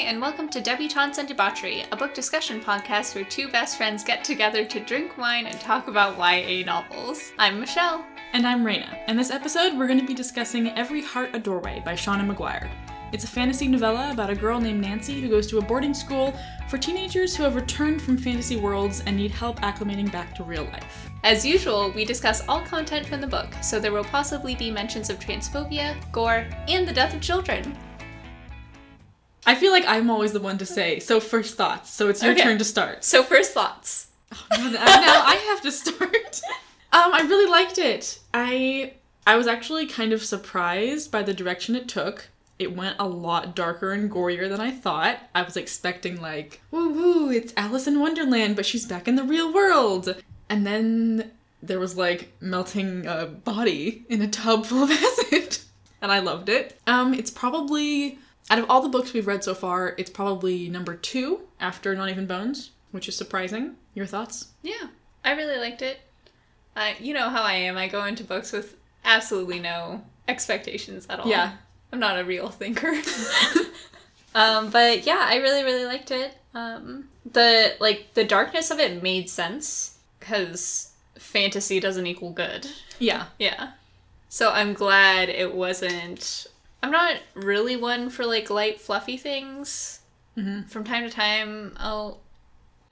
and welcome to Debutantes and Debauchery, a book discussion podcast where two best friends get together to drink wine and talk about YA novels. I'm Michelle. And I'm Raina. In this episode, we're going to be discussing Every Heart a Doorway by Seanan McGuire. It's a fantasy novella about a girl named Nancy who goes to a boarding school for teenagers who have returned from fantasy worlds and need help acclimating back to real life. As usual, we discuss all content from the book, so there will possibly be mentions of transphobia, gore, and the death of children. I feel like I'm always the one to say, so first thoughts. So it's your Okay. turn to start. So, first thoughts. Oh, no, now I have to start. Um, I really liked it. I I was actually kind of surprised by the direction it took. It went a lot darker and gorier than I thought. I was expecting like, woo woo, it's Alice in Wonderland, but she's back in the real world. And then there was like melting a body in a tub full of acid. And I loved it. Um, it's probably out of all the books we've read so far, it's probably number two after Not Even Bones, which is surprising. Your thoughts? Yeah, I really liked it. Uh, you know how I am. I go into books with absolutely no expectations at all. Yeah. I'm not a real thinker. um, but yeah, I really, really liked it. Um, the like the darkness of it made sense because fantasy doesn't equal good. Yeah. Yeah. So I'm glad it wasn't. I'm not really one for like light, fluffy things. Mhm. From time to time, I'll.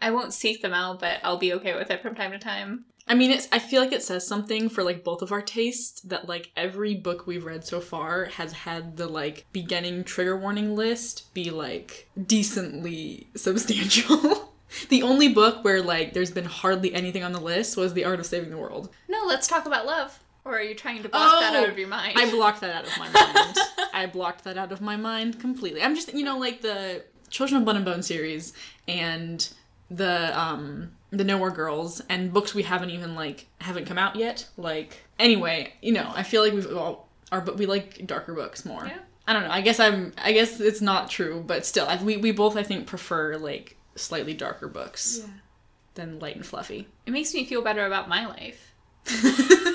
I won't seek them out, but I'll be okay with it from time to time. I mean, it's. I feel like it says something for like both of our tastes that like every book we've read so far has had the like beginning trigger warning list be like decently substantial. the only book where like there's been hardly anything on the list was The Art of Saving the World. No, let's talk about love. Or are you trying to block that Oh, out of your mind? I blocked that out of my mind. I blocked that out of my mind completely. I'm just, you know, like the Children of Blood and Bone series and the um the Nowhere Girls and books we haven't even like haven't come out yet. Like anyway, you know, I feel like we've all are but we like darker books more. Yeah. I don't know. I guess I'm. I guess it's not true, but still, I, we we both I think prefer like slightly darker books than light and fluffy. it makes me feel better about my life.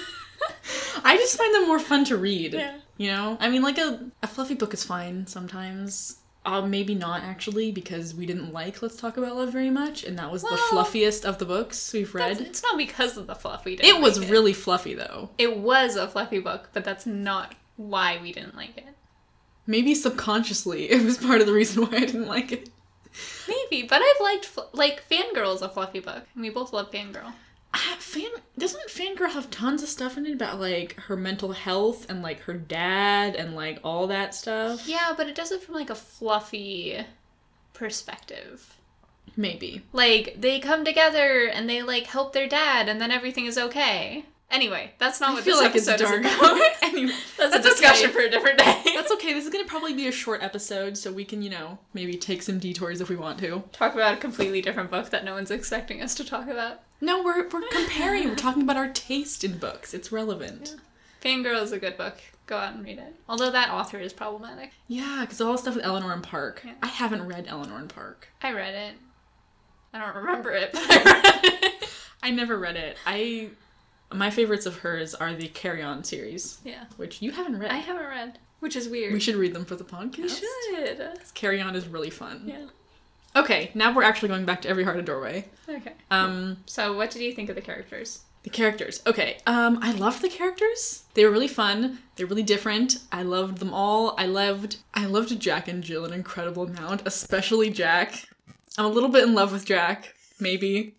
I just find them more fun to read. Yeah. You know? I mean, like a, a fluffy book is fine sometimes. Uh, maybe not actually, because we didn't like Let's Talk About Love very much, and that was the fluffiest of the books we've read. It's not because of the fluff we didn't It was like really fluffy though. It was a fluffy book, but that's not why we didn't like it. Maybe subconsciously it was part of the reason why I didn't like it. Maybe, but I've liked fl- like is a fluffy book, and we both love Fangirl. Fan doesn't Fangirl have tons of stuff in it about like her mental health and like her dad and like all that stuff? Yeah, but it does it from like a fluffy perspective. Maybe. Like they come together and they like help their dad, and then everything is okay. Anyway, that's not I what feel this like it's episode dark. is about. anyway, that's, That's a discussion okay. for a different day. that's okay. This is gonna probably be a short episode, so we can, you know, maybe take some detours if we want to. talk about a completely different book that no one's expecting us to talk about. No, we're we're comparing. we're talking about our taste in books. It's relevant. Fangirl is a good book. Go out and read it. Although that author is problematic. Yeah, because all the stuff with Eleanor and Park. Yeah. I haven't read Eleanor and Park. I read it. I don't remember it, but I read it. I never read it. I my favorites of hers are the Carry On series, yeah. which you haven't read. I haven't read, which is weird. we should read them for the podcast. We should. Carry On is really fun. Yeah. Okay, now we're actually going back to Every Heart a Doorway. Okay. Um, So, what did you think of the characters? The characters. Okay. Um, I loved the characters. They were really fun. They're really different. I loved them all. I loved I loved Jack and Jill an incredible amount, especially Jack. I'm a little bit in love with Jack, maybe.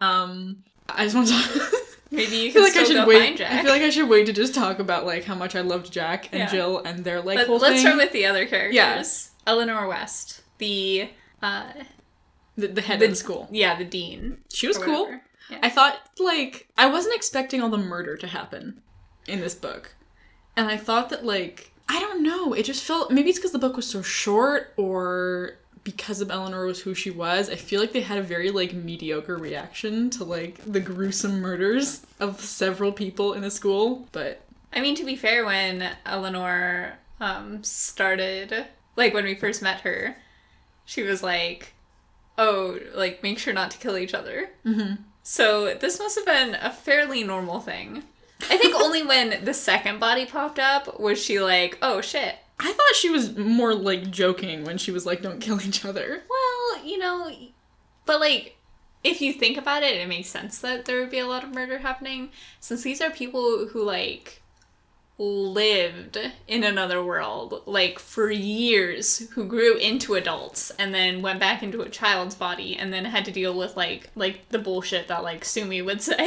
Um, I just want to Maybe you I feel like I should go wait. find Jack. I feel like I should wait to just talk about like how much I loved Jack and Yeah. Jill and their like But whole let's thing. start with the other characters. Yeah. Eleanor West, the uh, the, the head the- of the school. yeah, the dean. She was cool. Yeah. I thought like I wasn't expecting all the murder to happen in this book. And I thought that like I don't know, it just felt maybe it's because the book was so short or because of Eleanor was who she was, I feel like they had a very like mediocre reaction to like the gruesome murders of several people in the school. But I mean, to be fair, when Eleanor um, started, like when we first met her, she was like, "Oh, like make sure not to kill each other." Mhm. So this must have been a fairly normal thing. I think only when the second body popped up was she like, "Oh shit, I thought she was more like joking when she was like, "Don't kill each other." Well, you know, but like, if you think about it, it makes sense that there would be a lot of murder happening since these are people who like lived in another world like for years who grew into adults and then went back into a child's body and then had to deal with like like the bullshit that like Sumi would say.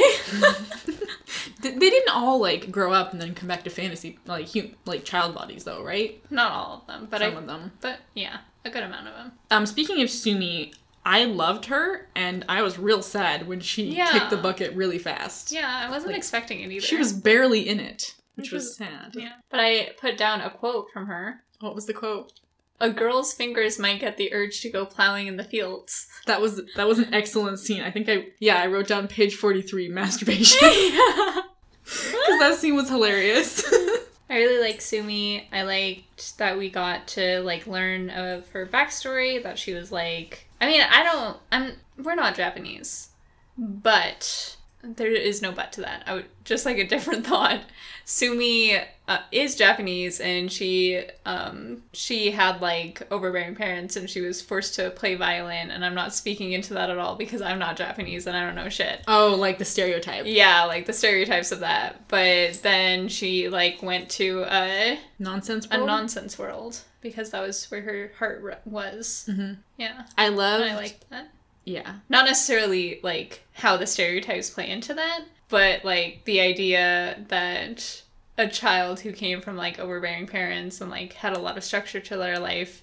They didn't all like grow up and then come back to fantasy like hu- like child bodies though, right? Not all of them, but Some I of them. but yeah, a good amount of them. Um, speaking of Sumi, I loved her, and I was real sad when she Yeah. kicked the bucket really fast. Yeah, I wasn't Like, expecting it either. She was barely in it, which Which was was- sad. yeah. But I put down a quote from her. What was the quote? A girl's fingers might get the urge to go plowing in the fields. That was that was an excellent scene. I think I yeah I wrote down page forty three masturbation because that scene was hilarious. I really like Sumi. I liked that we got to like learn of her backstory. That she was like, I mean, I don't. I'm. We're not Japanese, but there is no but to that. I would just like a different thought. Sumi uh, is Japanese, and she um she had like overbearing parents, and she was forced to play violin. And I'm not speaking into that at all because I'm not Japanese and I don't know shit. oh, like the stereotype. Yeah, like the stereotypes of that. But then she like went to a Nonsense. a world? nonsense world because that was where her heart was. Mhm. Yeah, I love. and I like that. Yeah. Not necessarily like how the stereotypes play into that, but like the idea that a child who came from like overbearing parents and like had a lot of structure to their life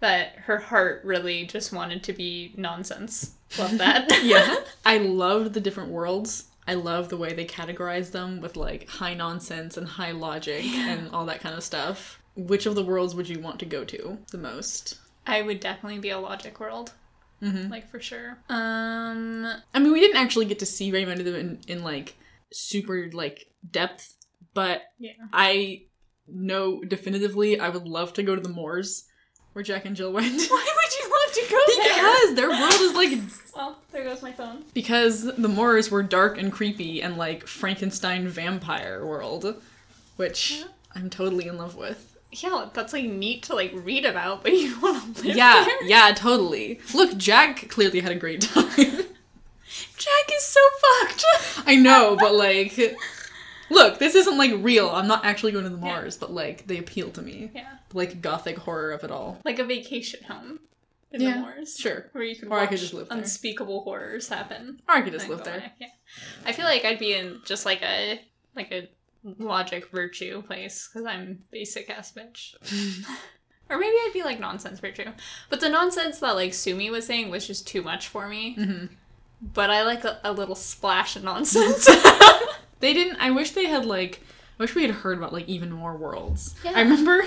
that her heart really just wanted to be nonsense. Love that. yeah. I loved the different worlds. I love the way they categorize them with like high nonsense and high logic and all that kind of stuff. Which of the worlds would you want to go to the most? I would definitely be a logic world. Mhm. Like for sure. Um I mean, we didn't actually get to see very many of them in, in like super like depth, but Yeah. I know definitively I would love to go to the moors where Jack and Jill went. Why would you love to go there? because their world is like Well, there goes my phone. because the moors were dark and creepy and like Frankenstein vampire world, which Yeah. I'm totally in love with. Yeah, that's like neat to like read about, but you want to live Yeah, there. yeah, totally. Look, Jack clearly had a great time. Jack is so fucked. I know, but like, look, this isn't like real. I'm not actually going to the Yeah. moors, but like, they appeal to me. yeah, Like gothic horror of it all. like a vacation home in Yeah, the moors. Sure. Where you can Or I could just live there. unspeakable horrors happen. Or I could just live there. Yeah, I feel like I'd be in just like a like a logic virtue place because I'm basic ass bitch. Or maybe I'd be like nonsense virtue. But the nonsense that like Sumi was saying was just too much for me. hmm But I like a, a little splash of nonsense. They didn't. I wish they had like. I wish we had heard about like even more worlds. Yeah. I remember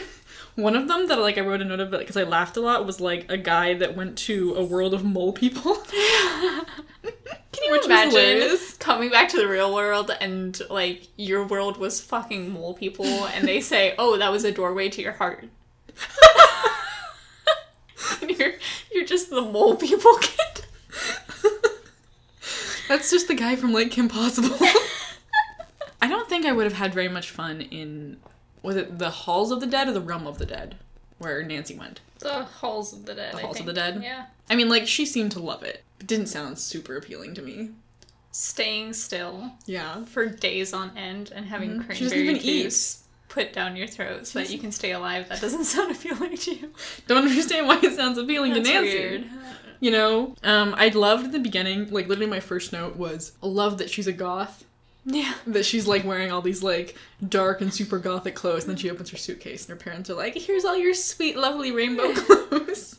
one of them that like I wrote a note of it because I laughed a lot was like a guy that went to a world of mole people. Can you Which was imagine coming back to the real world and like your world was fucking mole people and they say, "Oh, that was a doorway to your heart." and you're you're just the mole people kid. That's just the guy from like Kim Possible. I don't think I would have had very much fun in was it the Halls of the Dead or the Realm of the Dead where Nancy went. The halls of the dead. The I Halls of the Dead? Yeah. I mean, like she seemed to love it. It didn't sound super appealing to me. Staying still Yeah. for days on end and having Mhm. cranberry She doesn't even juice put down your throat so that you can stay alive. That doesn't sound appealing to you. Don't understand why it sounds appealing That's to Nancy. weird. You know, um, I loved the beginning, like literally my first note was love that she's a goth. Yeah. That she's like wearing all these like dark and super gothic clothes, and then she opens her suitcase and her parents are like, "Here's all your sweet, lovely rainbow clothes."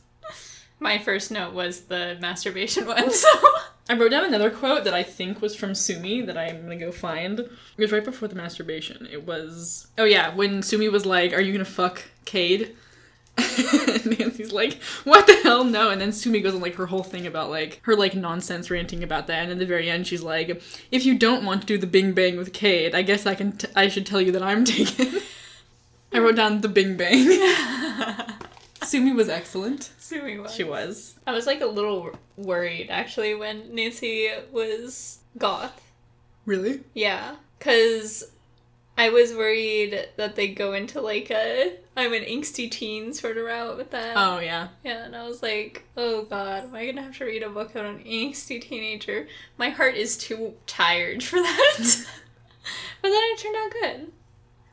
My first note was the masturbation one, so I wrote down another quote that I think was from Sumi that I'm gonna go find. It was right before the masturbation. It was oh yeah, when Sumi was like, "Are you gonna fuck Kade?" and Nancy's like, "What the hell? No!" And then Sumi goes on like her whole thing about like her like nonsense ranting about that. And at the very end, she's like, "If you don't want to do the Bing Bang with Kade, I guess I can. T- I should tell you that I'm taken." I wrote down the Bing Bang. Sumi was excellent. Sumi was. She was. I was like a little worried actually when Nancy was goth. Really? Yeah, because I was worried that they'd go into like a I'm an angsty teen sort of route with that. Oh yeah. Yeah, and I was like, oh god, am I gonna have to read a book about an angsty teenager? My heart is too tired for that. but then it turned out good.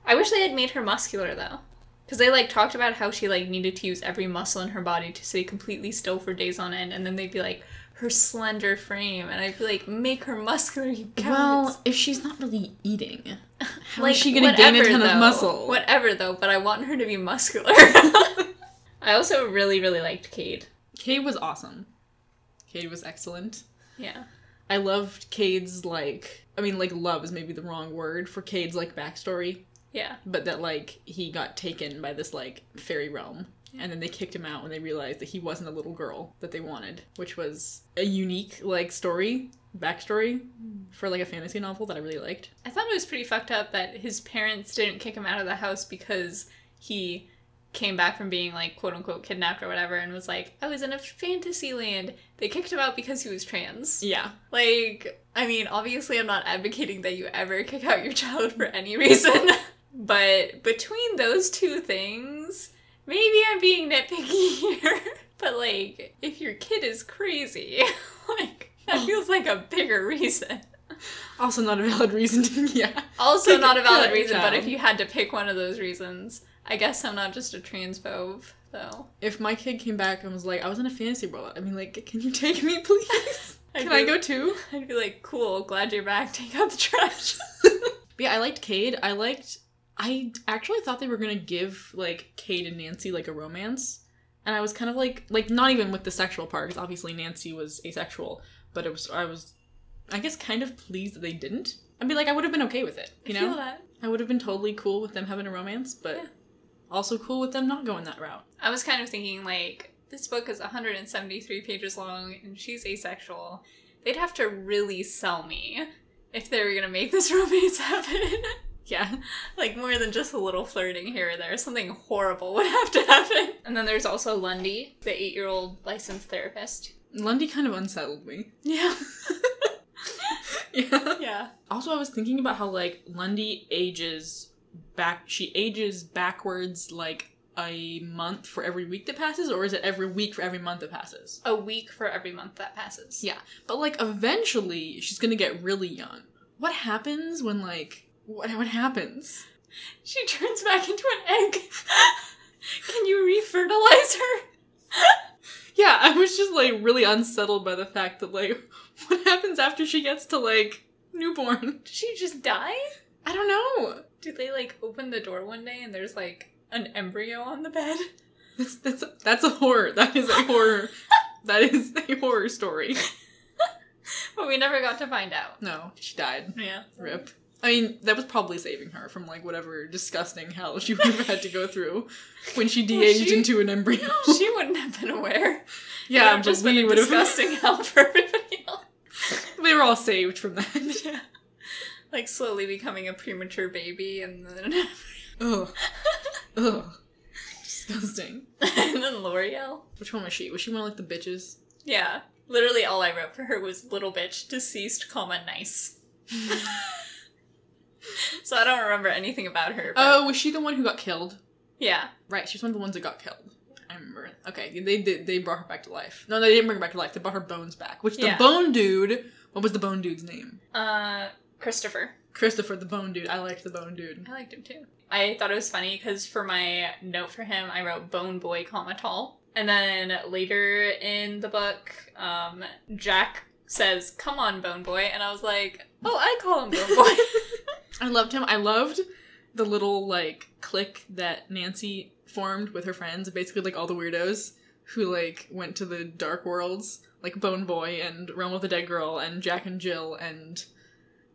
I wish they had made her muscular though. Because they like talked about how she like needed to use every muscle in her body to stay completely still for days on end, and then they'd be like, her slender frame, and I'd be like, make her muscular, you. Well, if she's not really eating, how is Like, she gonna gain a whatever, ton though. of muscle? Whatever though, but I want her to be muscular. I also really, really liked Kade. Kade was awesome. Kade was excellent. Yeah. I loved Kade's like I mean like love is maybe the wrong word for Kade's like backstory, Yeah. but that like he got taken by this like fairy realm and then they kicked him out when they realized that he wasn't a little girl that they wanted, which was a unique like story, backstory hmm. for like a fantasy novel that I really liked. I thought it was pretty fucked up that his parents didn't kick him out of the house because he came back from being like quote unquote kidnapped or whatever and was like, I was in a fantasy land. They kicked him out because he was trans. Yeah. Like, I mean, obviously I'm not advocating that you ever kick out your child for any reason. but between those two things, maybe I'm being nitpicky here. but like, if your kid is crazy, like that oh. feels like a bigger reason. Also not a valid reason to yeah. Also, not a valid reason, but if you had to pick one of those reasons, I guess I'm not just a transphobe, though. If my kid came back and was like, I was in a fantasy world, I mean like, can you take me please? Can I go too? I'd be like, cool, glad you're back, take out the trash. But yeah, I liked Kade. I liked. I actually thought they were gonna give like Kade and Nancy like a romance, and I was kind of like, like not even with the sexual part, because obviously Nancy was asexual. But it was, I was, I guess, kind of pleased that they didn't. I'd be like, I would have been okay with it, you I know. feel that. I would have been totally cool with them having a romance, but Yeah. also cool with them not going that route. I was kind of thinking, like, this book is 173 pages long and she's asexual. They'd have to really sell me if they were gonna make this romance happen. Yeah. like, more than just a little flirting here or there. Something horrible would have to happen. And then there's also Lundy, the eight year old licensed therapist. Lundy kind of unsettled me. Yeah. yeah. yeah. Also, I was thinking about how like Lundy ages back. She ages backwards like a month for every week that passes, or is it every week for every month that passes? A week for every month that passes. Yeah, but like eventually she's gonna get really young. What happens when like what what happens? She turns back into an egg. Can you refertilize her? Yeah, I was just like really unsettled by the fact that like what happens after she gets to like newborn. Did she just die? I don't know. Did they like open the door one day and there's like an embryo on the bed? That's that's that's a horror. That is a horror. that is a horror story. But we never got to find out. No, she died. Yeah. Rip. I mean, that was probably saving her from like whatever disgusting hell she would have had to go through when she de-aged she- into an embryo. She wouldn't have been aware. yeah, but just we been would have. disgusting hell for everybody else. They were all saved from that. Yeah. Like slowly becoming a premature baby and then Ugh. Ugh. Disgusting. and then Loriel. Which one was she? Was she one of like the bitches? Yeah. Literally all I wrote for her was little bitch, deceased, comma, nice. so I don't remember anything about her. But Oh, was she the one who got killed? yeah. Right, she's one of the ones that got killed. I remember. Okay, they did. They brought her back to life. No, they didn't bring her back to life. They brought her bones back. Which the Yeah. bone dude. What was the bone dude's name? Uh Christopher. Christopher, the bone dude. I liked the bone dude. I liked him too. I thought it was funny because for my note for him, I wrote Bone Boy, comma tall. And then later in the book, um, Jack says, "Come on, Bone Boy," and I was like, "Oh, I call him Bone Boy." I loved him. I loved the little like clique that Nancy formed with her friends, basically like all the weirdos who like went to the dark worlds, like Bone Boy and Realm of the Dead Girl and Jack and Jill and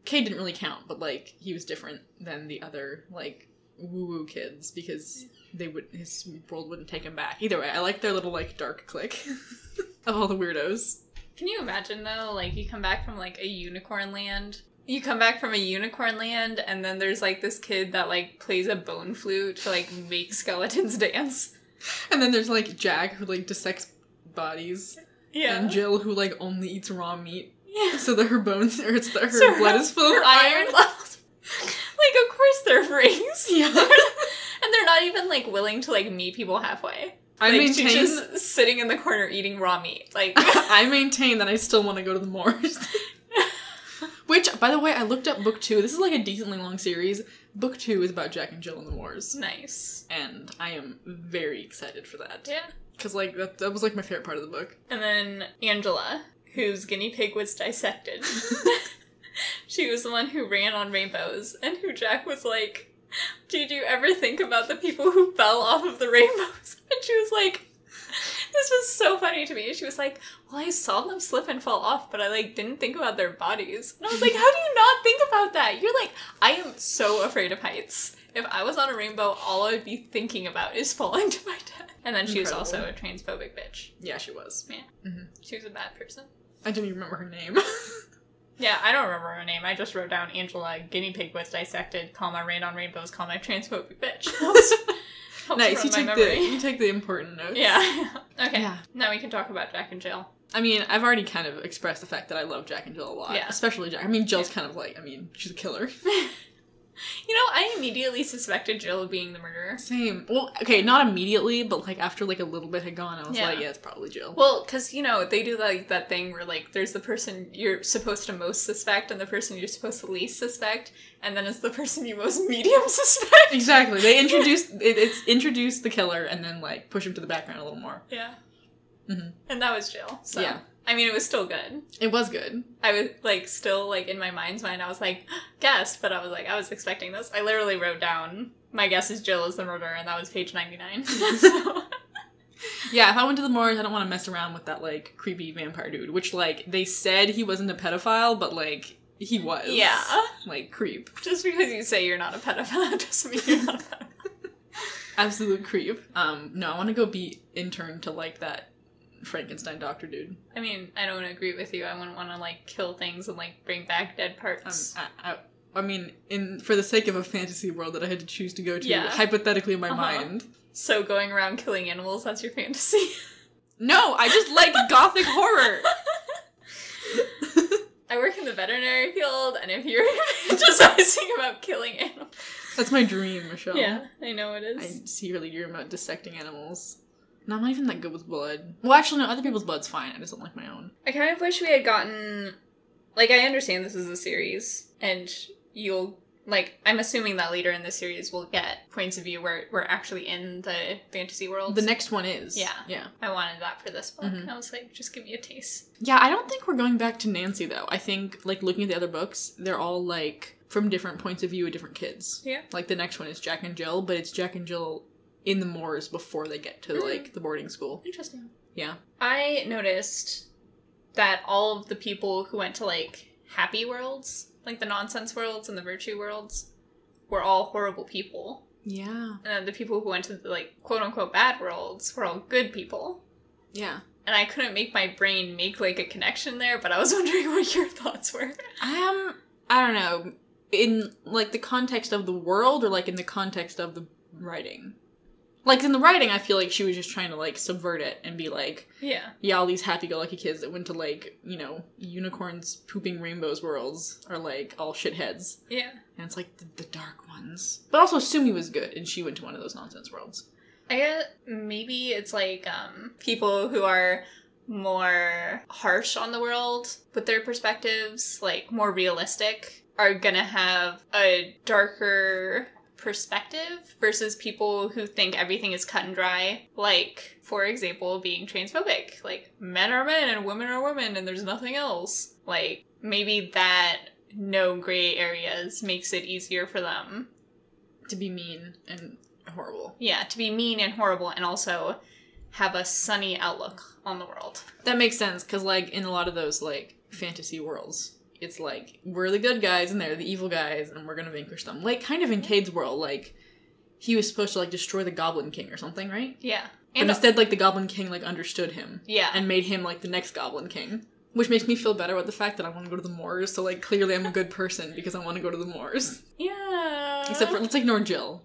Kay didn't really count, but like he was different than the other like woo woo kids because they would his world wouldn't take him back. Either way, I like their little like dark clique of all the weirdos. Can you imagine though? Like you come back from like a unicorn land. You come back from a unicorn land, and then there's like this kid that like plays a bone flute to like make skeletons dance. And then there's like Jack who like dissects bodies. Yeah. and Jill who like only eats raw meat, yeah. so that her bones or it's that her So blood is full her of iron. levels. Like, of course they're freaks. Yeah. and they're not even like willing to like meet people halfway. I like, maintain. she's just sitting in the corner eating raw meat. Like, I maintain that I still want to go to the moors. Which, by the way, I looked up book two. This is like a decently long series. Book two is about Jack and Jill in the moors, nice. and I am very excited for that. Yeah. Because like that, that was like my favorite part of the book. And then Angela, whose guinea pig was dissected. she was the one who ran on rainbows, and who Jack was like, Did you ever think about the people who fell off of the rainbows? And she was like, This was so funny to me. She was like, Well, I saw them slip and fall off, but I like didn't think about their bodies. And I was like, How do you not think about that? You're like, I am so afraid of heights. If I was on a rainbow, all I would be thinking about is falling to my death. And then she was also a transphobic bitch. Yeah, she was. Man. Mm-hmm. She was a bad person. I didn't even remember her name. Yeah, I don't remember her name. I just wrote down Angela, guinea pig was dissected, comma, rain on rainbows, comma, transphobic bitch. Nice. You take memory. the you take the important notes. Yeah. okay. Yeah. Now we can talk about Jack and Jill. I mean, I've already kind of expressed the fact that I love Jack and Jill a lot. Yeah. Especially Jack. I mean, Jill's kind of like, I mean, she's a killer. You know, I immediately suspected Jill of being the murderer. Same. Well, okay, not immediately, but like after like a little bit had gone, I was Yeah. like, yeah, it's probably Jill. Well, because, you know, they do like that thing where, like, there's the person you're supposed to most suspect and the person you're supposed to least suspect, and then it's the person you most medium suspect. exactly. They introduce it, it's introduce the killer and then like push him to the background a little more. Yeah. Mhm. And that was Jill. So, Yeah. I mean, it was still good. It was good. I was like still like in my mind's mind. I was like guess, but I was like I was expecting this. I literally wrote down my guess is Jill is the murderer, and that was page ninety nine. so, Yeah, if I went to the moors, I don't want to mess around with that like creepy vampire dude. Which like they said he wasn't a pedophile, but like he was. yeah, Like creep. just because you say you're not a pedophile doesn't mean you're not a pedophile. Absolute creep. Um, no, I want to go be intern to like that Frankenstein doctor dude. I mean, I don't agree with you. I wouldn't want to like kill things and like bring back dead Um, parts. I, I, I mean, in for the sake of a fantasy world that I had to choose to go to, Yeah. hypothetically in my Uh-huh. mind. so going around killing animals—that's your fantasy. No, I just like gothic horror. I work in the veterinary field, and if you're fantasizing about killing animals, That's my dream, Michelle. yeah, I know it is. I secretly dream about dissecting animals. No, I'm not even that good with blood. Well, actually, no, other people's blood's fine. I just don't like my own. I kind of wish we had gotten like I understand this is a series and you'll like I'm assuming that later in the series we'll get points of view where we're actually in the fantasy world. The next one is. Yeah. Yeah. I wanted that for this book. Mhm. I was like, just give me a taste. Yeah, I don't think we're going back to Nancy, though. I think, like, looking at the other books, they're all, like, from different points of view of different kids. Yeah. Like, the next one is Jack and Jill, but it's Jack and Jill in the moors before they get to, Mm. like, the boarding school. Interesting. Yeah. I noticed that all of the people who went to like happy worlds, like the nonsense worlds and the virtue worlds, were all horrible people. Yeah. And then the people who went to the like quote unquote bad worlds were all good people. Yeah. and I couldn't make my brain make like a connection there, but I was wondering what your thoughts were. I um, I don't know. In, like, the context of the world or, like, in the context of the writing? Like, in the writing, I feel like she was just trying to, like, subvert it and be like, Yeah. yeah, all these happy-go-lucky kids that went to, like, you know, unicorns pooping rainbows worlds are, like, all shitheads. Yeah. And it's like the, the dark ones. But also Sumi was good, and she went to one of those nonsense worlds. I guess maybe it's like um people who are more harsh on the world with their perspectives, like more realistic, are gonna have a darker perspective versus people who think everything is cut and dry. Like, for example, being transphobic. Like, men are men and women are women and there's nothing else. Like, maybe that no gray areas makes it easier for them To be mean and horrible. yeah, to be mean and horrible and also have a sunny outlook on the world. That makes sense, because, like, in a lot of those, like, fantasy worlds, it's like, we're the good guys and they're the evil guys, and we're gonna vanquish them. Like, kind of in Kade's world, like, he was supposed to, like, destroy the Goblin King or something, right? Yeah. But And instead, like, the Goblin King, like, understood him yeah. and made him, like, the next Goblin King. Which makes me feel better about the fact that I want to go to the moors, so, like, clearly I'm a good person because I want to go to the moors. yeah. Except for, let's ignore Jill.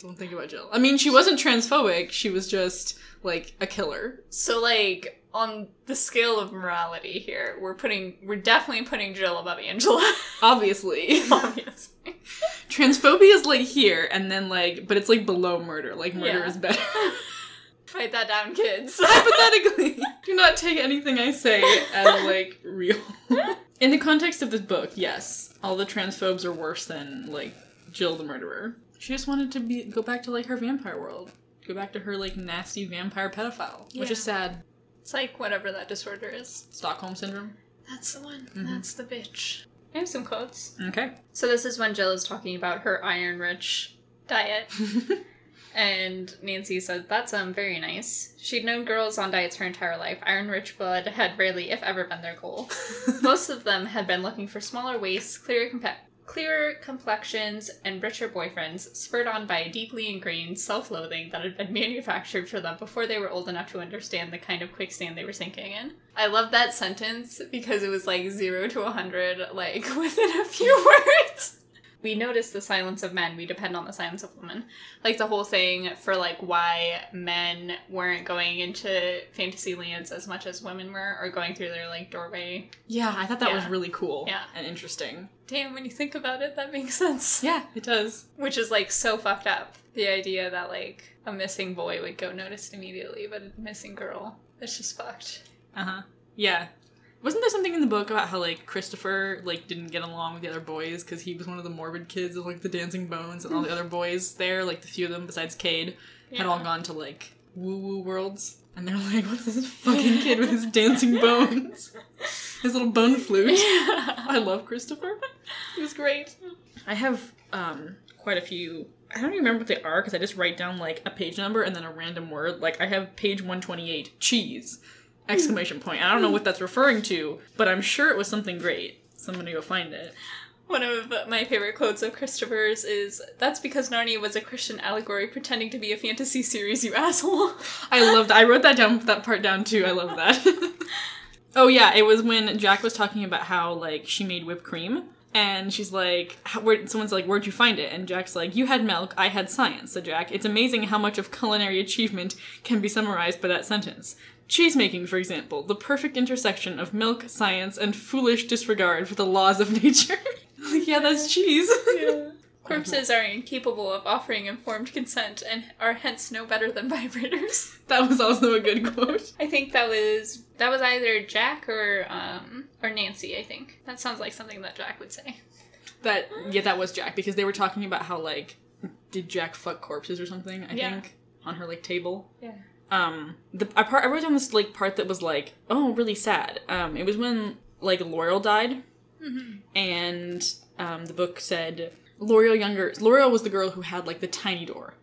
Don't think about Jill. I mean, she wasn't transphobic. She was just like a killer. So like on the scale of morality here, we're putting we're definitely putting Jill above Angela. Obviously. Obviously. Transphobia is like here, and then like, but it's like below murder. Like murder Yeah. is better. Write that down, kids. Hypothetically, do not take anything I say as like real. In the context of this book, yes, all the transphobes are worse than like Jill the murderer. She just wanted to be go back to like her vampire world, go back to her like nasty vampire pedophile, which is sad. it's like whatever that disorder is. Stockholm syndrome. That's the one. Mhm. That's the bitch. I have some quotes. Okay. So this is when Jill is talking about her iron rich diet. And Nancy said, That's um very nice. She'd known girls on diets her entire life. Iron rich blood had rarely, if ever, been their goal. Most of them had been looking for smaller waists, clearer, compa- clearer complexions, and richer boyfriends, spurred on by a deeply ingrained self loathing that had been manufactured for them before they were old enough to understand the kind of quicksand they were sinking in. I love that sentence because it was like zero to a hundred, like within a few words. We notice the silence of men, we depend on the silence of women like the whole thing for like why men weren't going into fantasy lands as much as women were or going through their like doorway yeah, I thought that was really cool Yeah. and interesting. damn when you think about it that makes sense Yeah, it does. which is like so fucked up the idea that like a missing boy would go noticed immediately but a missing girl it's just fucked Uh huh. Yeah. Wasn't there something in the book about how like Christopher like didn't get along with the other boys because he was one of the morbid kids of like the Dancing Bones and all the other boys there, like the few of them besides Kade, had all gone to like woo woo worlds, and they're like, "What's this fucking kid with his dancing bones, his little bone flute?" I love Christopher. He was great. I have um quite a few. I don't even remember what they are because I just write down like a page number and then a random word. Like I have page one twenty eight, cheese, exclamation point. I don't know what that's referring to, but I'm sure it was something great. So I'm gonna go find it. One of my favorite quotes of Christopher's is, That's because Narnia was a Christian allegory pretending to be a fantasy series, you asshole. I loved. I wrote that down. That part down too. I love that. oh yeah, it was when Jack was talking about how like she made whipped cream, and she's like, how, where, someone's like, "Where'd you find it?" And Jack's like, "You had milk, I had science." So Jack, it's amazing how much of culinary achievement can be summarized by that sentence. Cheese making, for example, the perfect intersection of milk, science, and foolish disregard for the laws of nature. yeah, that's cheese. Corpses are incapable of offering informed consent and are hence no better than vibrators. that was also a good quote. I think that was that was either Jack or um or Nancy, I think. That sounds like something that Jack would say. That yeah, that was Jack because they were talking about how like did Jack fuck corpses or something? I Yeah. think on her like table. Yeah. Um, the I, part, I wrote down this like part that was like oh really sad. Um, it was when like Loriel died, and um, the book said Loriel younger. Loriel was the girl who had like the tiny door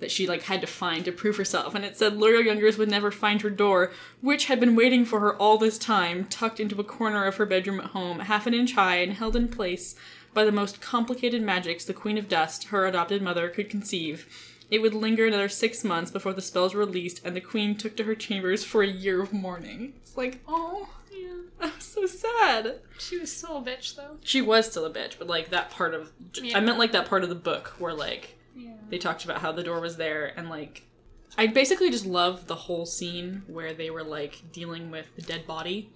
that she like had to find to prove herself, and it said Loriel Youngers would never find her door, which had been waiting for her all this time, tucked into a corner of her bedroom at home, half an inch high and held in place by the most complicated magics the Queen of Dust, her adopted mother, could conceive. It would linger another six months before the spells were released, and the Queen took to her chambers for a year of mourning. It's like, oh, Yeah. I'm so sad. She was still a bitch though. She was still a bitch, but like that part of Yeah. I meant like that part of the book where like Yeah. they talked about how the door was there and like I basically just love the whole scene where they were like dealing with the dead body.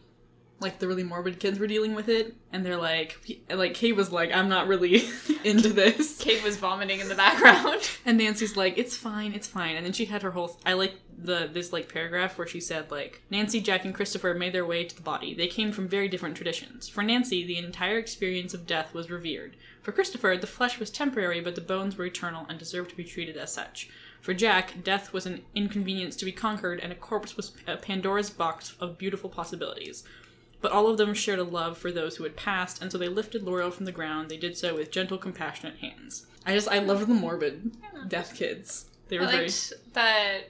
Like the really morbid kids were dealing with it and they're like and, like Kade was like I'm not really into this. Kade was vomiting in the background. And Nancy's like, it's fine, it's fine. And then she had her whole. I like the this like paragraph where she said like Nancy, Jack, and Christopher made their way to the body. They came from very different traditions. For Nancy, the entire experience of death was revered. For Christopher, the flesh was temporary, but the bones were eternal and deserved to be treated as such. For Jack, death was an inconvenience to be conquered, and a corpse was a Pandora's box of beautiful possibilities. But all of them shared a love for those who had passed, and so they lifted Loriel from the ground. They did so with gentle, compassionate hands. I just, I love the morbid death kids. They I were very. liked that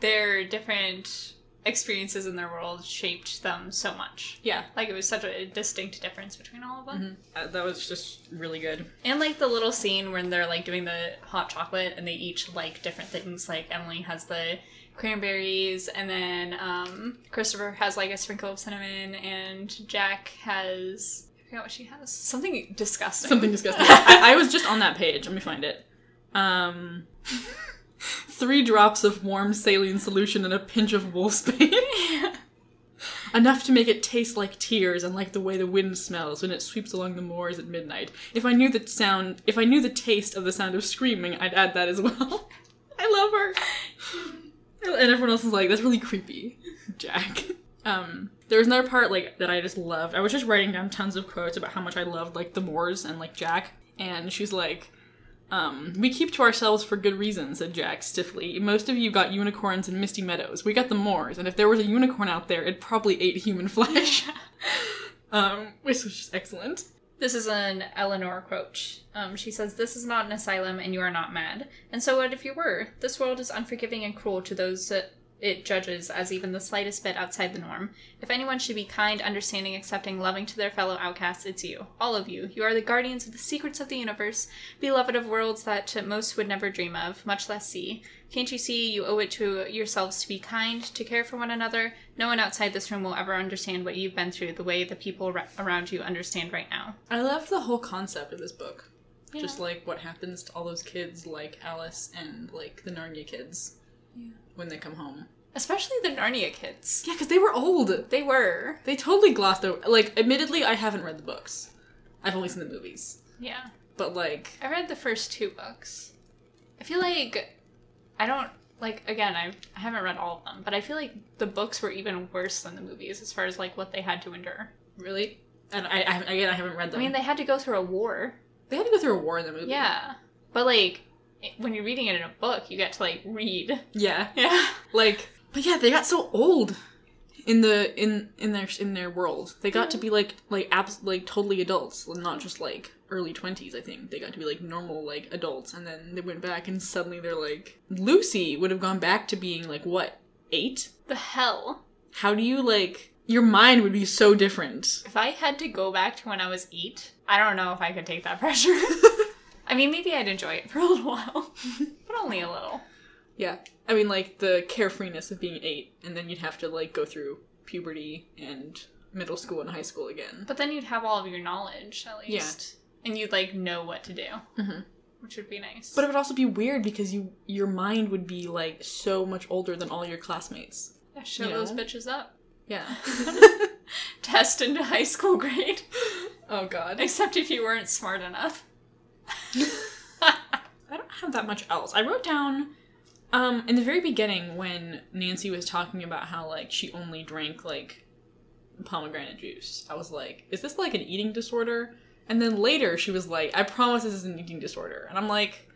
their different experiences in their world shaped them so much. Yeah, Like it was such a distinct difference between all of them. uh, that was just really good. And like the little scene when they're like doing the hot chocolate and they each like different things. Like Emily has the cranberries and then um, Christopher has like a sprinkle of cinnamon and Jack has I forgot what she has. Something disgusting. Something disgusting. I, I was just on that page. Let me find it. Um, three drops of warm saline solution and a pinch of wolfsbane. Enough to make it taste like tears and like the way the wind smells when it sweeps along the moors at midnight. If I knew the sound, if I knew the taste of the sound of screaming, I'd add that as well. I love her. And everyone else is like, that's really creepy, Jack. Um, there was another part like that I just loved. I was just writing down tons of quotes about how much I loved like the Moors and like Jack. And she's like, um, we keep to ourselves for good reason, said Jack stiffly. Most of you got unicorns and misty meadows. We got the Moors, and if there was a unicorn out there, it probably ate human flesh. um, which was just excellent. This is an Eleanor quote. Um, she says, This is not an asylum, and you are not mad. And so what if you were? This world is unforgiving and cruel to those that it judges as even the slightest bit outside the norm. If anyone should be kind, understanding, accepting, loving to their fellow outcasts, it's you. All of you. You are the guardians of the secrets of the universe, beloved of worlds that most would never dream of, much less see. Can't you see you owe it to yourselves to be kind, to care for one another? No one outside this room will ever understand what you've been through the way the people ra- around you understand right now. I love the whole concept of this book. Just like what happens to all those kids like Alice and like the Narnia kids when they come home. Especially the Narnia kids. Yeah, because they were old. They were. They totally glossed over. Like, admittedly, I haven't read the books. I've only seen the movies. Yeah. But like, I read the first two books. I feel like I don't like again, I I haven't read all of them, but I feel like the books were even worse than the movies as far as like what they had to endure. really, and I, I again, I haven't read them. I mean, they had to go through a war. they had to go through a war in the movie. Yeah. But like it- when you're reading it in a book, you get to like read. yeah. Yeah. Like, but yeah, they got so old in the in in their in their world. They got to be like like abs- like totally adults, not just like early twenties. I think they got to be like normal like adults, and then they went back, and suddenly they're like Lucy would have gone back to being like what eight. The hell. How do you like your mind would be so different? If I had to go back to when I was eight, I don't know if I could take that pressure. I mean, maybe I'd enjoy it for a little while, but only a little. Yeah. I mean, like, the carefreeness of being eight, and then you'd have to, like, go through puberty and middle school and high school again. But then you'd have all of your knowledge, at Yeah. least. And you'd, like, know what to do, Mhm. which would be nice. But it would also be weird because you your mind would be, like, so much older than all your classmates. yeah, show you those know? bitches up. Yeah. Test into high school grade. oh, God. Except if you weren't smart enough. I don't have that much else. I wrote down um in the very beginning when Nancy was talking about how like she only drank like pomegranate juice. I was like, is this like an eating disorder? And then later she was like, I promise this is an eating disorder. And I'm like,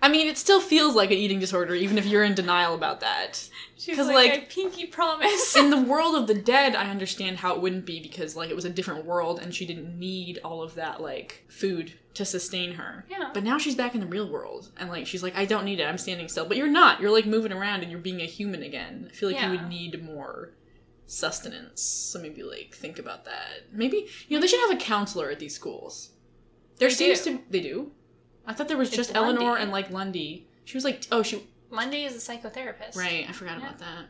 I mean, it still feels like an eating disorder even if you're in denial about that. She's 'Cause, like, like- pinky promise. In the world of the dead, I understand how it wouldn't be because like it was a different world and she didn't need all of that like food to sustain her. Yeah. But now she's back in the real world and like she's like, I don't need it. I'm standing still. But you're not. You're like moving around and you're being a human again. I feel like you would need more sustenance. So maybe like think about that. Maybe you know they should have a counselor at these schools. There They seems do. to they do. I thought there was It's just Eleanor Lundy. and like Lundy. She was like, oh, she Lundy is a psychotherapist. right. I forgot Yeah. about that.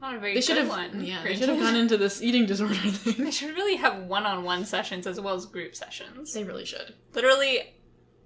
Not a very They should good have, one. yeah, they should have gone into this eating disorder thing. They should really have one-on-one sessions as well as group sessions. They really should. Literally,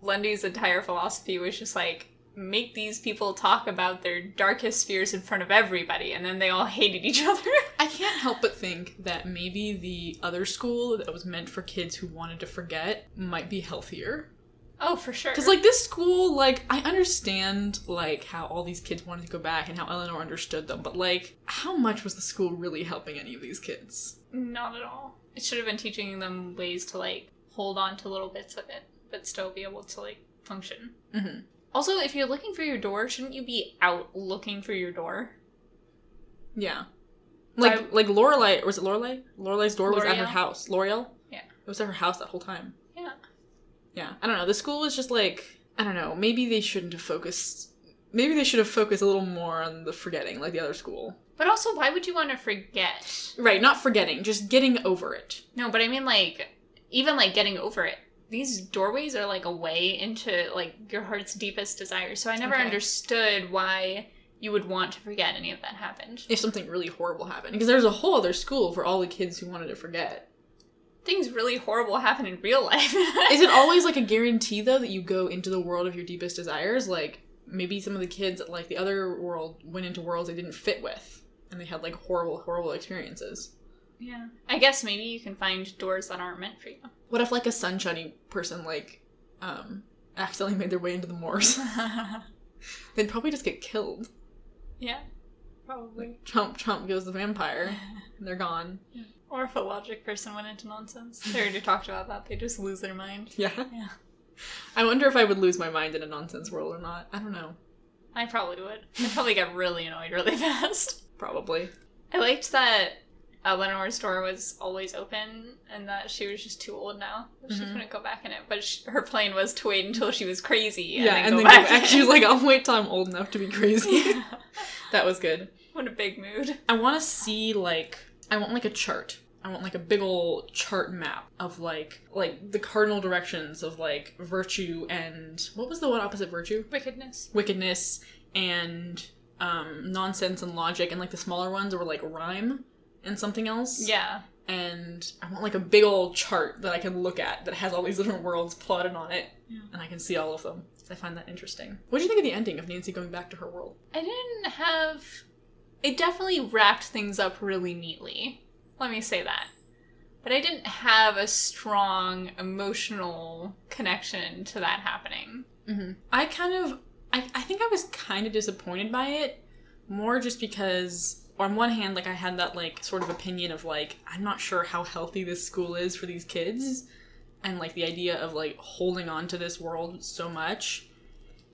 Lundy's entire philosophy was just like make these people talk about their darkest fears in front of everybody, and then they all hated each other. I can't help but think that maybe the other school that was meant for kids who wanted to forget might be healthier. Oh, for sure. Because like this school, like I understand like how all these kids wanted to go back and how Eleanor understood them, but like how much was the school really helping any of these kids? not at all. It should have been teaching them ways to like hold on to little bits of it, but still be able to like function. Mm-hmm. Also, if you're looking for your door, shouldn't you be out looking for your door? Yeah. Like I- like Lorelai, was it Lorelai? Lorelai's door was at her house. Loriel. Yeah. It was at her house that whole time. Yeah. I don't know. The school was just like I don't know. Maybe they shouldn't have focused. Maybe they should have focused a little more on the forgetting, like the other school. But also, why would you want to forget? Right, not forgetting, just getting over it. No, but I mean, like, even like getting over it. These doorways are like a way into like your heart's deepest desires. So I never Okay. understood why you would want to forget any of that happened. If something really horrible happened, because there's a whole other school for all the kids who wanted to forget. Things really horrible happen in real life. Is it always like a guarantee though that you go into the world of your deepest desires? Like maybe some of the kids like the other world went into worlds they didn't fit with and they had like horrible horrible experiences. Yeah. I guess maybe you can find doors that aren't meant for you. What if like a sunshiny person like um accidentally made their way into the moors? They'd probably just get killed. yeah. Probably. Trump Trump goes the vampire and they're gone. Or if a logic person went into nonsense. They already talked about that. They just lose their mind. Yeah. Yeah. I wonder if I would lose my mind in a nonsense world or not. I don't know. I probably would. I'd probably get really annoyed really fast. Probably. I liked that Eleanor's door was always open and that she was just too old now. She Mhm. couldn't go back in it. But sh her plan was to wait until she was crazy. And yeah, then and go then go back. back. She was like, I'll wait till I'm old enough to be crazy. Yeah. that was good. what a big mood. I want to see like I want like a chart. I want like a big old chart map of like like the cardinal directions of like virtue and what was the one opposite virtue? Wickedness. Wickedness and um nonsense and logic and like the smaller ones were like rhyme and something else. Yeah. And I want like a big old chart that I can look at that has all these different worlds plotted on it Yeah. and I can see all of them. I find that interesting. What do you think of the ending of Nancy going back to her world? I didn't have. It definitely wrapped things up really neatly. Let me say that. But I didn't have a strong emotional connection to that happening. Mm-hmm. I kind of, I, I think I was kind of disappointed by it, more just because, on one hand, like I had that like sort of opinion of like I'm not sure how healthy this school is for these kids, and like the idea of like holding on to this world so much,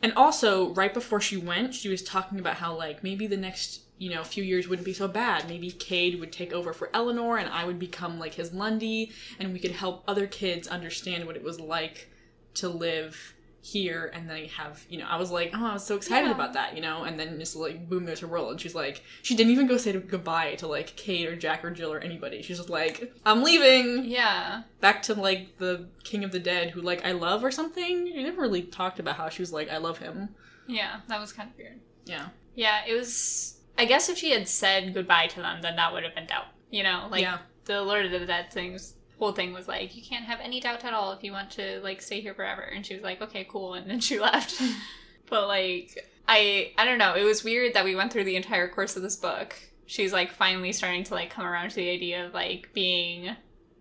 and also right before she went, she was talking about how like maybe the next you know a few years wouldn't be so bad. Maybe Kade would take over for Eleanor, and I would become like his Lundy, and we could help other kids understand what it was like to live here and then have you know i was like oh i was so excited Yeah. about that you know and then just like boom there's her world and she's like she didn't even go say goodbye to like kade or jack or jill or anybody she's just like i'm leaving Yeah. back to like the king of the dead who like i love or something you never really talked about how she was like i love him Yeah. That was kind of weird. yeah Yeah, it was. I guess if she had said goodbye to them, then that would have been doubt. You know, like yeah the Lord of the Dead things. Whole thing was like, you can't have any doubt at all if you want to like stay here forever. And she was like, okay, cool, and then she left. but like, I I don't know. It was weird that we went through the entire course of this book. She's like finally starting to like come around to the idea of like being,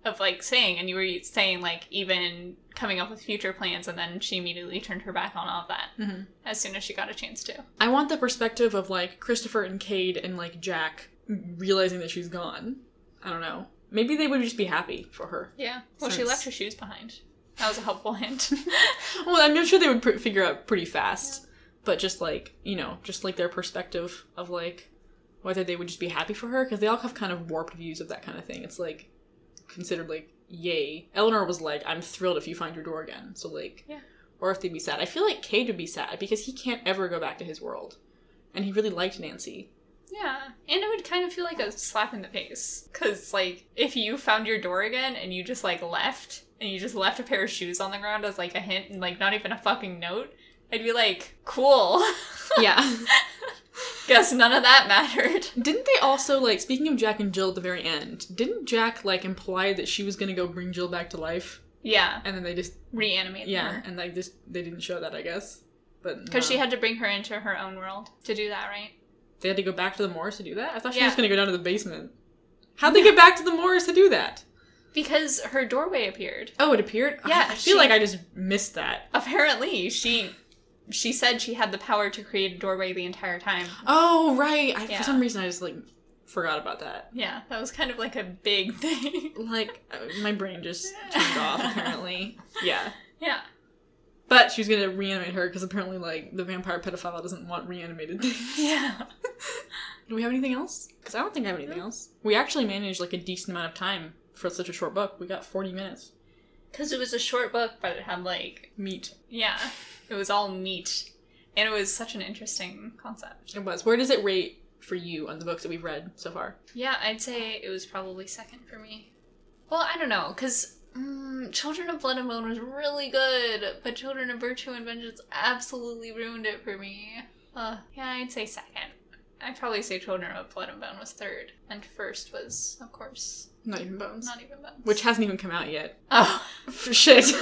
of like saying, and you were saying like even coming up with future plans, and then she immediately turned her back on all of that hmm as soon as she got a chance to. i want the perspective of like christopher and kade and like jack realizing that she's gone i don't know maybe they would just be happy for her Yeah. Well, she left her shoes behind. That was a helpful hint. well, I'm sure they would pr- figure out pretty fast. But just like you know, just like their perspective of like whether they would just be happy for her because they all have kind of warped views of that kind of thing. It's like considered like yay. Eleanor was like, "I'm thrilled if you find your door again." So like, Yeah. Or if they'd be sad. I feel like Kade would be sad because he can't ever go back to his world, and he really liked Nancy. Yeah, and it would kind of feel like a slap in the face. Because, like, if you found your door again and you just, like, left, and you just left a pair of shoes on the ground as, like, a hint and, like, not even a fucking note, I'd be like, cool. Yeah. Guess none of that mattered. Didn't they also like speaking of Jack and Jill at the very end? Didn't Jack like imply that she was gonna go bring Jill back to life, Yeah, and then they just reanimate yeah, her. and like just they didn't show that I guess, but Because she had to bring her into her own world to do that, right? they had to go back to the moors to do that. I thought she Yeah. was gonna go down to the basement. How'd they get back to the moors to do that? Because her doorway appeared. Oh, it appeared. Ah, yeah, I feel she- like I just missed that. Apparently, she she said she had the power to create a doorway the entire time. Oh right, I, Yeah. for some reason I just like forgot about that. Yeah, that was kind of like a big thing. Like uh, my brain just turned off apparently. Yeah. yeah. But she's gonna reanimate her because apparently, like, the vampire pedophile doesn't want reanimated things. Yeah. Do we have anything else? Because I don't think I have anything else. We actually managed like a decent amount of time for such a short book. We got forty minutes. Because it was a short book, but it had like, Meat. yeah, it was all meat. And it was such an interesting concept. It was. Where does it rate for you on the books that we've read so far? Yeah, I'd say it was probably second for me. Well, I don't know, because mm, Children of Blood and Bone was really good, but Children of Virtue and Vengeance absolutely ruined it for me. Uh, yeah, I'd say second. I'd probably say Children of Blood and Bone was third, and first was, of course, Not even Bones. Not Even Bones. Which hasn't even come out yet. Oh. Shit.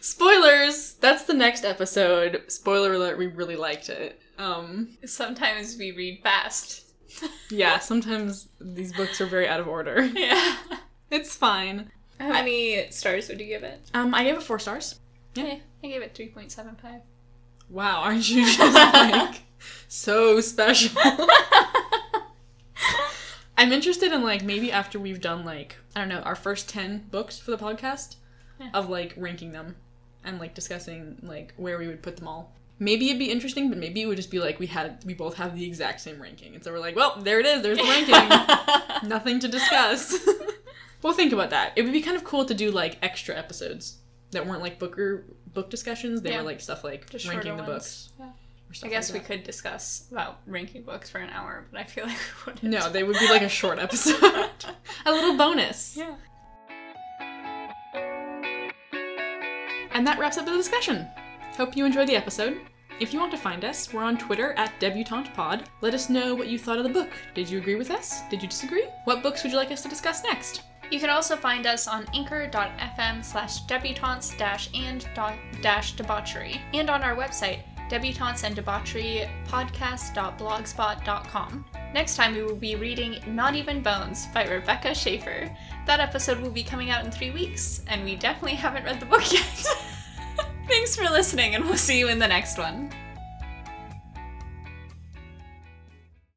Spoilers! That's the next episode. Spoiler alert, we really liked it. Um, Sometimes we read fast. yeah, sometimes these books are very out of order. Yeah. It's fine. How many stars would you give it? Um, I gave it four stars. Yeah. I gave it 3.75. Wow, aren't you just like so special? I'm interested in like maybe after we've done like I don't know our first ten books for the podcast Yeah. of like ranking them and like discussing like where we would put them all. Maybe it'd be interesting, but maybe it would just be like we had we both have the exact same ranking, and so we're like, well, there it is, there's the ranking, nothing to discuss. we'll think about that. It would be kind of cool to do like extra episodes that weren't like book or book discussions. They Yeah. were like stuff like Just ranking the ones. books. Yeah. I guess we like that. could discuss about ranking books for an hour, but I feel like we wouldn't. No, they would be like a short episode. a little bonus. Yeah. And that wraps up the discussion. Hope you enjoyed the episode. If you want to find us, we're on Twitter at DebutantePod. Let us know what you thought of the book. Did you agree with us? Did you disagree? What books would you like us to discuss next? You can also find us on anchor.fm slash debutantes and dash debauchery and on our website, debutantes and debauchery podcast.blogspot.com. Next time we will be reading Not Even Bones by Rebecca Schaefer. That episode will be coming out in three weeks, and we definitely haven't read the book yet. Thanks for listening, and we'll see you in the next one.